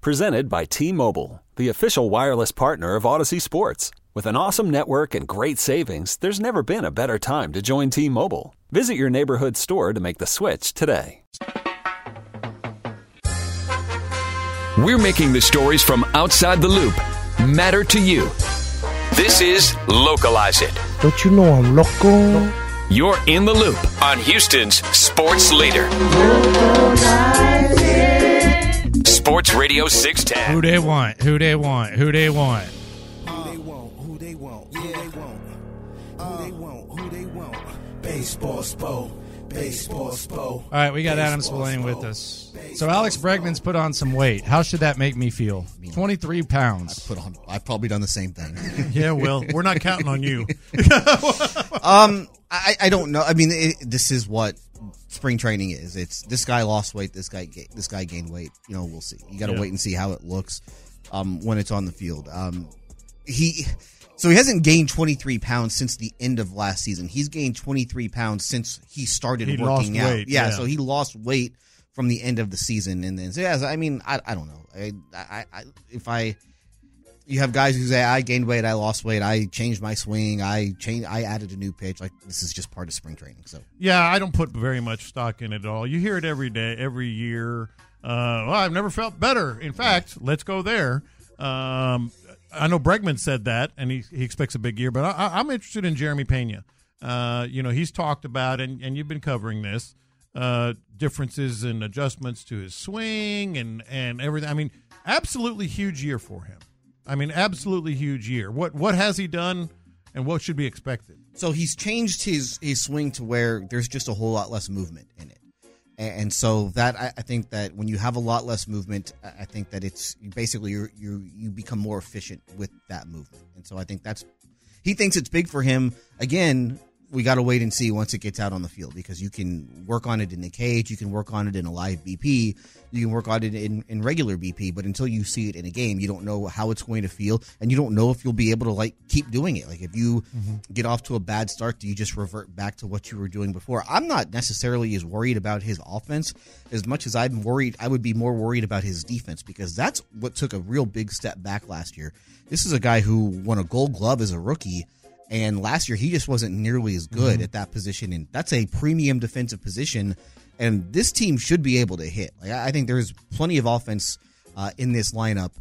Presented by T Mobile, the official wireless partner of Audacy Sports. With an awesome network and great savings, there's never been a better time to join T Mobile. Visit your neighborhood store to make the switch today. We're making the stories from outside the loop matter to you. This is Localize It. Don't you know I'm local? You're in the loop on Houston's sports leader. Radio 610. Who they want? Who they want? Who they want? Who they want, who they want, who they want, who they want, who they want. Baseball spo, baseball spo. All right, we got Adam Spolane with us. So Alex Bregman's put on some weight. How should that make me feel? 23 pounds. put on. I've probably done the same thing. Yeah, well, we're not counting on you. um, I, I don't know. I mean, it, this is what spring training is. It's this guy lost weight. This guy ga- this guy gained weight. You know, we'll see. You got to Yeah. wait and see how it looks um, when it's on the field. Um, he so he hasn't gained 23 pounds since the end of last season. He's gained 23 pounds since he started He working out. weight, yeah, yeah. so he lost weight from the end of the season, and then so yeah. so, I mean, I, I don't know. I, I, I if I you have guys who say I gained weight, I lost weight, I changed my swing, I changed, I added a new pitch. Like this is just part of spring training. So Yeah, I don't put very much stock in it at all. You hear it every day, every year. Uh, well, I've never felt better. In fact, let's go there. Um, I know Bregman said that, and he, he expects a big year, but I, I'm interested in Jeremy Pena. Uh, you know, he's talked about, and, and you've been covering this, uh, differences and adjustments to his swing and, and everything. I mean, absolutely huge year for him. I mean, absolutely huge year. What what has he done, and what should be expected? so he's changed his his swing to where there's just a whole lot less movement in it. And, and so that I, I think that when you have a lot less movement, I think that it's basically you you you become more efficient with that movement. And so I think that's he thinks it's big for him. Again, we got to wait and see once it gets out on the field because you can work on it in the cage, you can work on it in a live BP, you can work on it in, in regular BP. But until you see it in a game, you don't know how it's going to feel, and you don't know if you'll be able to like keep doing it. Like if you mm-hmm. get off to a bad start, do you just revert back to what you were doing before? I'm not necessarily as worried about his offense as much as I'm worried. I would be more worried about his defense because that's what took a real big step back last year. This is a guy who won a Gold Glove as a rookie. And last year, he just wasn't nearly as good at that position, and that's a premium defensive position. And this team should be able to hit. Like I I think there's plenty of offense uh, in this lineup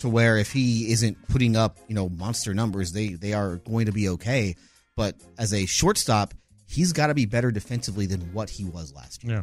to where if he isn't putting up, you know, monster numbers, they they are going to be okay. But as a shortstop, he's got to be better defensively than what he was last year. Yeah.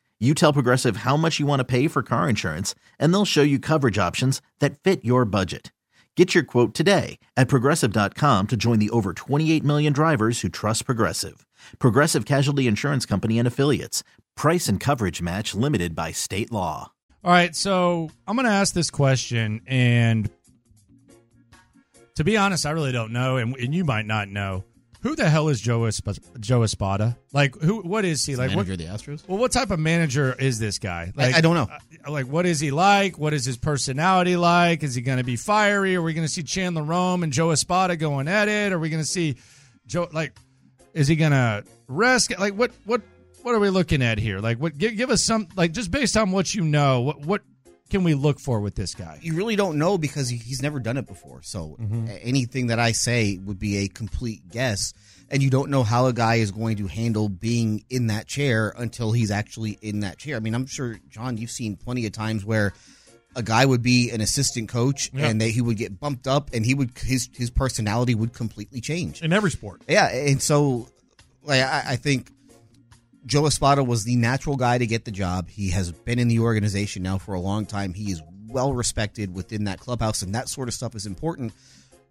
You tell Progressive how much you want to pay for car insurance, and they'll show you coverage options that fit your budget. Get your quote today at progressive.com to join the over 28 million drivers who trust Progressive. Progressive Casualty Insurance Company and Affiliates. Price and coverage match limited by state law. All right, so I'm going to ask this question, and to be honest, I really don't know, and, and you might not know. Who the hell is Joe, Esp- Joe Espada? Like, who? What is he? Like, what, manager of the Astros. well, what type of manager is this guy? I- Like, I don't know. uh, Like, what is he like? What is his personality like? Is he going to be fiery? Are we going to see Chandler Rome and Joe Espada going at it? Are we going to see Joe? Like, is he going to rest? Like, what? What? What are we looking at here? Like, what? Give, give us some. Like, just based on what you know, what? What can we look for with this guy? You really don't know because he's never done it before. So Mm-hmm. anything that I say would be a complete guess, and you don't know how a guy is going to handle being in that chair until he's actually in that chair. I mean, I'm sure John, you've seen plenty of times where a guy would be an assistant coach Yeah. and they, he would get bumped up, and he would his his personality would completely change. in every sport. Yeah, and so like I, I think Joe Espada was the natural guy to get the job. He has been in the organization now for a long time. He is well respected within that clubhouse, and that sort of stuff is important.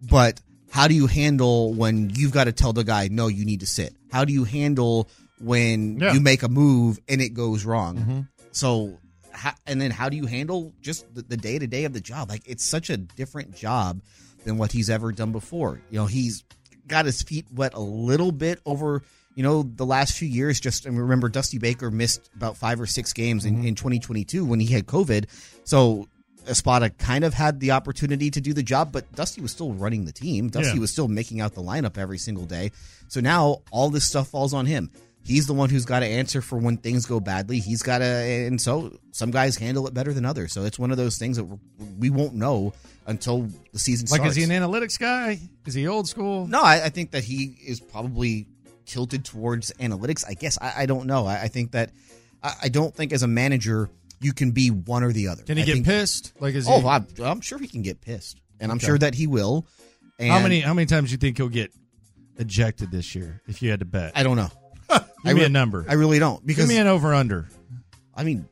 But how do you handle when you've got to tell the guy, no, you need to sit? How do you handle when Yeah. you make a move and it goes wrong? Mm-hmm. So, ho- and then how do you handle just the day to day of the job? Like, it's such a different job than what he's ever done before. You know, he's got his feet wet a little bit over, you know, the last few years. Just, and remember, Dusty Baker missed about five or six games in, mm-hmm. in 2022 when he had COVID. So, Espada kind of had the opportunity to do the job, but Dusty was still running the team. Dusty Yeah. was still making out the lineup every single day. So now all this stuff falls on him. He's the one who's got to answer for when things go badly. He's got to, and so some guys handle it better than others. So it's one of those things that we won't know until the season Like, starts. Like, is he an analytics guy? Is he old school? No, I, I think that he is probably tilted towards analytics. I guess I, I don't know. I, I think that I, I don't think as a manager you can be one or the other. Can he I get think- pissed? Like, is oh, he? Oh, I'm, I'm sure he can get pissed, and I'm Okay. sure that he will. And how many? How many times do you think he'll get ejected this year? If you had to bet, I don't know. give I me re- a number. I really don't because give me an over under. I mean,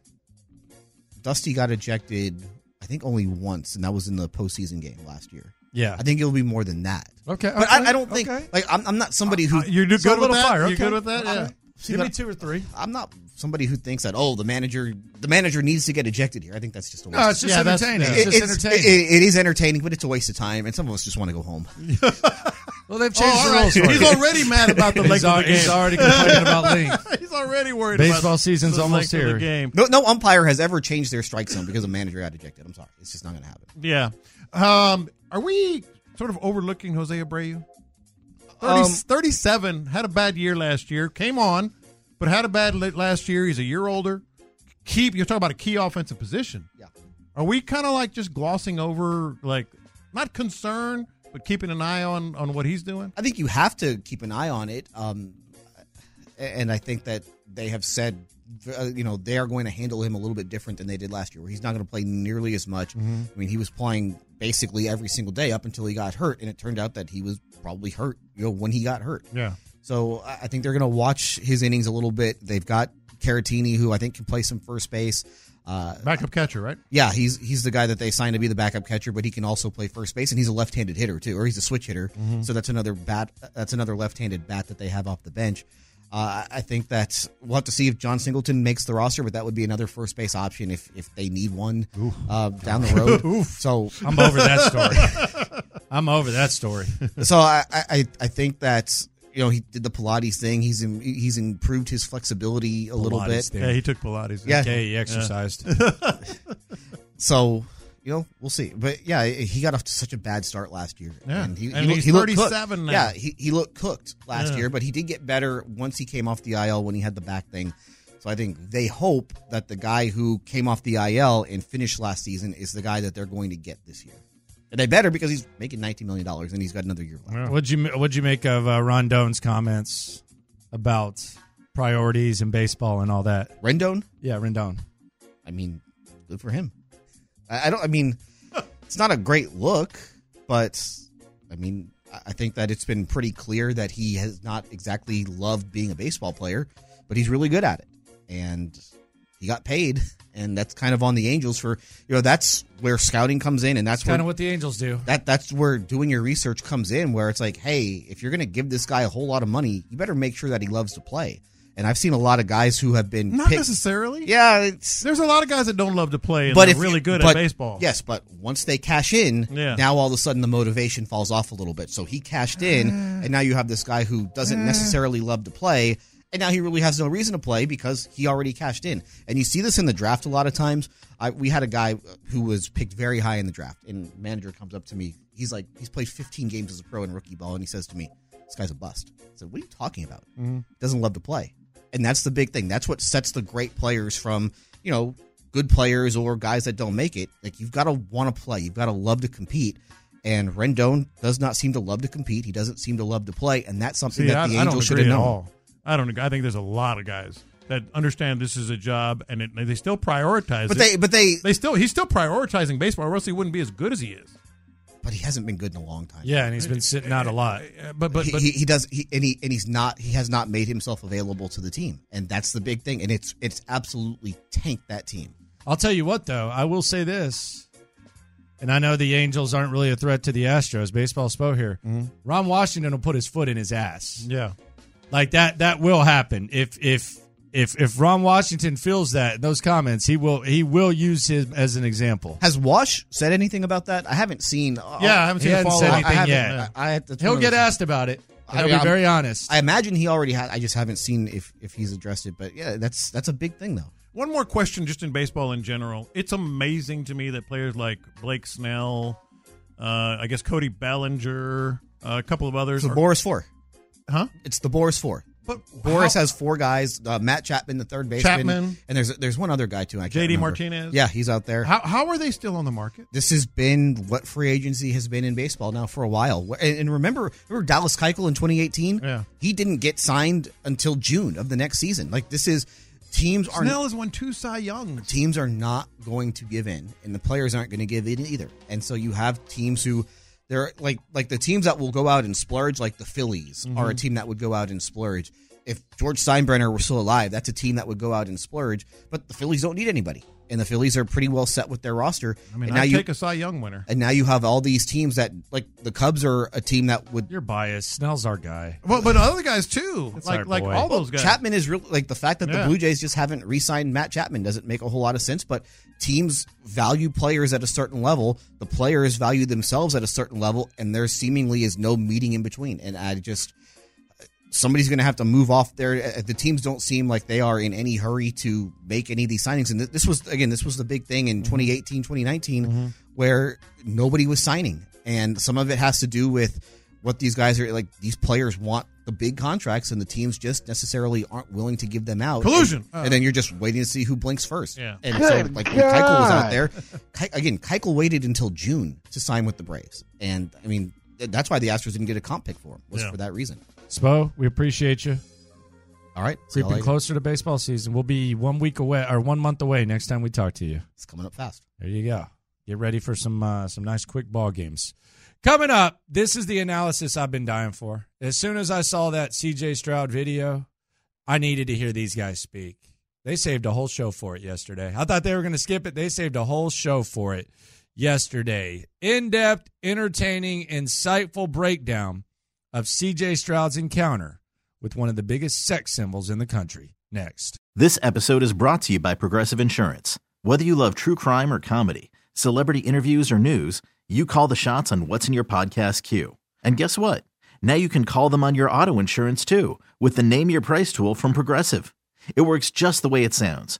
Dusty got ejected. I think only once, and that was in the postseason game last year. Yeah. I think it'll be more than that. Okay, but okay, I, I don't think okay. like I'm, I'm not somebody who Uh, you're good So with little that? fire, You okay. good with that? All Yeah. right. See, Give me two or three. I'm not somebody who thinks that oh the manager the manager needs to get ejected here. I think that's just a waste. No, of it's just Yeah, that's- entertaining. yeah. It's It- just entertaining. it- it is entertaining, but it's a waste of time, and some of us just want to go home. well, they've changed Oh, the rules. for He's already mad about the He's length of the game. he's already complaining about length. He's already worried. Baseball about season's the almost length of here. The game. No, no umpire has ever changed their strike zone because a manager got ejected. I'm sorry, it's just not going to happen. Yeah. Um, are we sort of overlooking Jose Abreu? 30, Um, 37, had a bad year last year, came on, but had a bad last year. He's a year older. Keep you're talking about a key offensive position. Yeah. Are we kind of like just glossing over, like, not concern, but keeping an eye on on what he's doing? I think you have to keep an eye on it. Um, and I think that they have said, uh, you know, they are going to handle him a little bit different than they did last year, where he's not going to play nearly as much. Mm-hmm. I mean, he was playing basically every single day up until he got hurt, and it turned out that he was probably hurt, you know, when he got hurt. Yeah. So I think they're going to watch his innings a little bit. They've got Caratini, who I think can play some first base. Uh, Backup catcher, right? yeah, he's he's the guy that they signed to be the backup catcher, but he can also play first base, and he's a left-handed hitter too, or he's a switch hitter. So that's another bat. That's another left-handed bat that they have off the bench. Uh, I I think that we'll have to see if Jon Singleton makes the roster, but that would be another first base option if if they need one uh, down the road. so I'm over that story. I'm over that story. so I, I I think that you know he did the Pilates thing. He's in, he's improved his flexibility a little bit. thing. Yeah, he took Pilates. Yeah. Okay, he exercised. So you know we'll see. But yeah, he got off to such a bad start last year. Yeah. and he, And he, he's he looked cooked. 37 now. Yeah, he, he looked cooked last Yeah. year, but he did get better once he came off the IL when he had the back thing. So I think they hope that the guy who came off the IL and finished last season is the guy that they're going to get this year. And they better because he's making nineteen million dollars and he's got another year left. What'd you What'd you make of uh, Rondone's comments about priorities in baseball and all that? Rendon, Yeah, Rendon. I mean, good for him. I, don't. I mean, it's not a great look, but I mean, I- I think that it's been pretty clear that he has not exactly loved being a baseball player, but he's really good at it. And he got paid, and that's kind of on the Angels for you know that's where scouting comes in, and that's Kind of what the Angels do. that that's where doing your research comes in where it's like hey if you're going to give this guy a whole lot of money you better make sure that he loves to play and i've seen a lot of guys who have been Not picked- necessarily. yeah it's There's a lot of guys that don't love to play and but they're if really good but- at baseball. yes but once they cash in Yeah. now all of a sudden the motivation falls off a little bit so he cashed in and now you have this guy who doesn't necessarily love to play and now he really has no reason to play because he already cashed in and you see this in the draft a lot of times I, we had a guy who was picked very high in the draft and manager comes up to me he's like he's played 15 games as a pro in rookie ball and he says to me this guy's a bust i said what are you talking about Mhm. doesn't love to play and that's the big thing that's what sets the great players from you know good players or guys that don't make it like you've got to want to play you've got to love to compete and Rendon does not seem to love to compete. He doesn't seem to love to play, and that's something See, that I, the I Angels should have at known. all. I don't. I think there's a lot of guys that understand this is a job and it, they still prioritize But it. they, but they, they still he's still prioritizing baseball, or else he wouldn't be as good as he is. But he hasn't been good in a long time. Yeah, and he's been sitting out a lot. Uh, uh, but but he, but he, he does, he, and he and he's not. He has not made himself available to the team, and that's the big thing. And it's it's absolutely tanked that team. I'll tell you what, though, I will say this, and I know the Angels aren't really a threat to the Astros. Baseball spo here. Mm-hmm. Ron Washington will put his foot in his ass. yeah. Like that. That will happen if if if if Ron Washington feels that those comments, he will he will use him as an example. Has Wash said anything about that? I haven't seen. Yeah, I haven't seen a hasn't follow said up. anything I haven't- yet. I, I, that's He'll get those- asked about it. And I I'll mean, be I'm- very honest. I imagine he already had. I just haven't seen if if he's addressed it. But yeah, that's that's a big thing though. One more question, just in baseball in general. It's amazing to me that players like Blake Snell, uh, I guess Cody Bellinger, uh, a couple of others, It's the are- Boras four. huh? It's the Boras four. But Boras how- has four guys. Uh, Matt Chapman, the third baseman, Chapman. and there's there's one other guy too. I JD remember. Martinez? Yeah, he's out there. How how are they still on the market? this has been what free agency has been in baseball now for a while. And, and remember, remember Dallas Keuchel in 2018? Yeah. he didn't get signed until June of the next season. Like this is teams are Snell has won two Cy Youngs. teams are not going to give in, and the players aren't going to give in either. And so you have teams who they're like like the teams that will go out and splurge, like the Phillies, are a mm-hmm. team that would go out and splurge. If George Steinbrenner were still alive, that's a team that would go out and splurge. But the Phillies don't need anybody, and the Phillies are pretty well set with their roster. I mean, and now I you take a Cy Young winner. and now you have all these teams that like the Cubs are a team that would You're biased. Snell's our guy. Well, but other guys too, That's like like boy. all those guys. Chapman is really like the fact that Yeah. the Blue Jays just haven't re-signed Matt Chapman doesn't make a whole lot of sense. But teams value players at a certain level. The players value themselves at a certain level, and there seemingly is no meeting in between. And I just somebody's going to have to move off there. Uh, uh, The teams don't seem like they are in any hurry to make any of these signings. And this was again, this was the big thing in mm-hmm. 2018, 2019, mm-hmm. where nobody was signing, and some of it has to do with what these guys are like. These players want the big contracts, and the teams just necessarily aren't willing to give them out. Collusion. and, and then you're just waiting to see who blinks first. Yeah. and so like when Keuchel was out there, Ke- again, Keuchel waited until June to sign with the Braves, and I mean th- that's why the Astros didn't get a comp pick for him was Yeah. for that reason. Spo, we appreciate you. All right, see y'all Creeping later. closer to baseball season. We'll be one week away or one month away next time we talk to you. It's coming up fast. There you go. Get ready for some uh, some nice quick ball games. Coming up, this is the analysis I've been dying for. As soon as I saw that CJ Stroud video, I needed to hear these guys speak. They saved a whole show for it yesterday. I thought they were going to skip it. They saved a whole show for it yesterday. In depth, entertaining, insightful breakdown of CJ Stroud's encounter with one of the biggest sex symbols in the country. Next. This episode is brought to you by Progressive Insurance. Whether you love true crime or comedy, celebrity interviews or news, you call the shots on what's in your podcast queue. And guess what? Now you can call them on your auto insurance too with the Name Your Price tool from Progressive. It works just the way it sounds.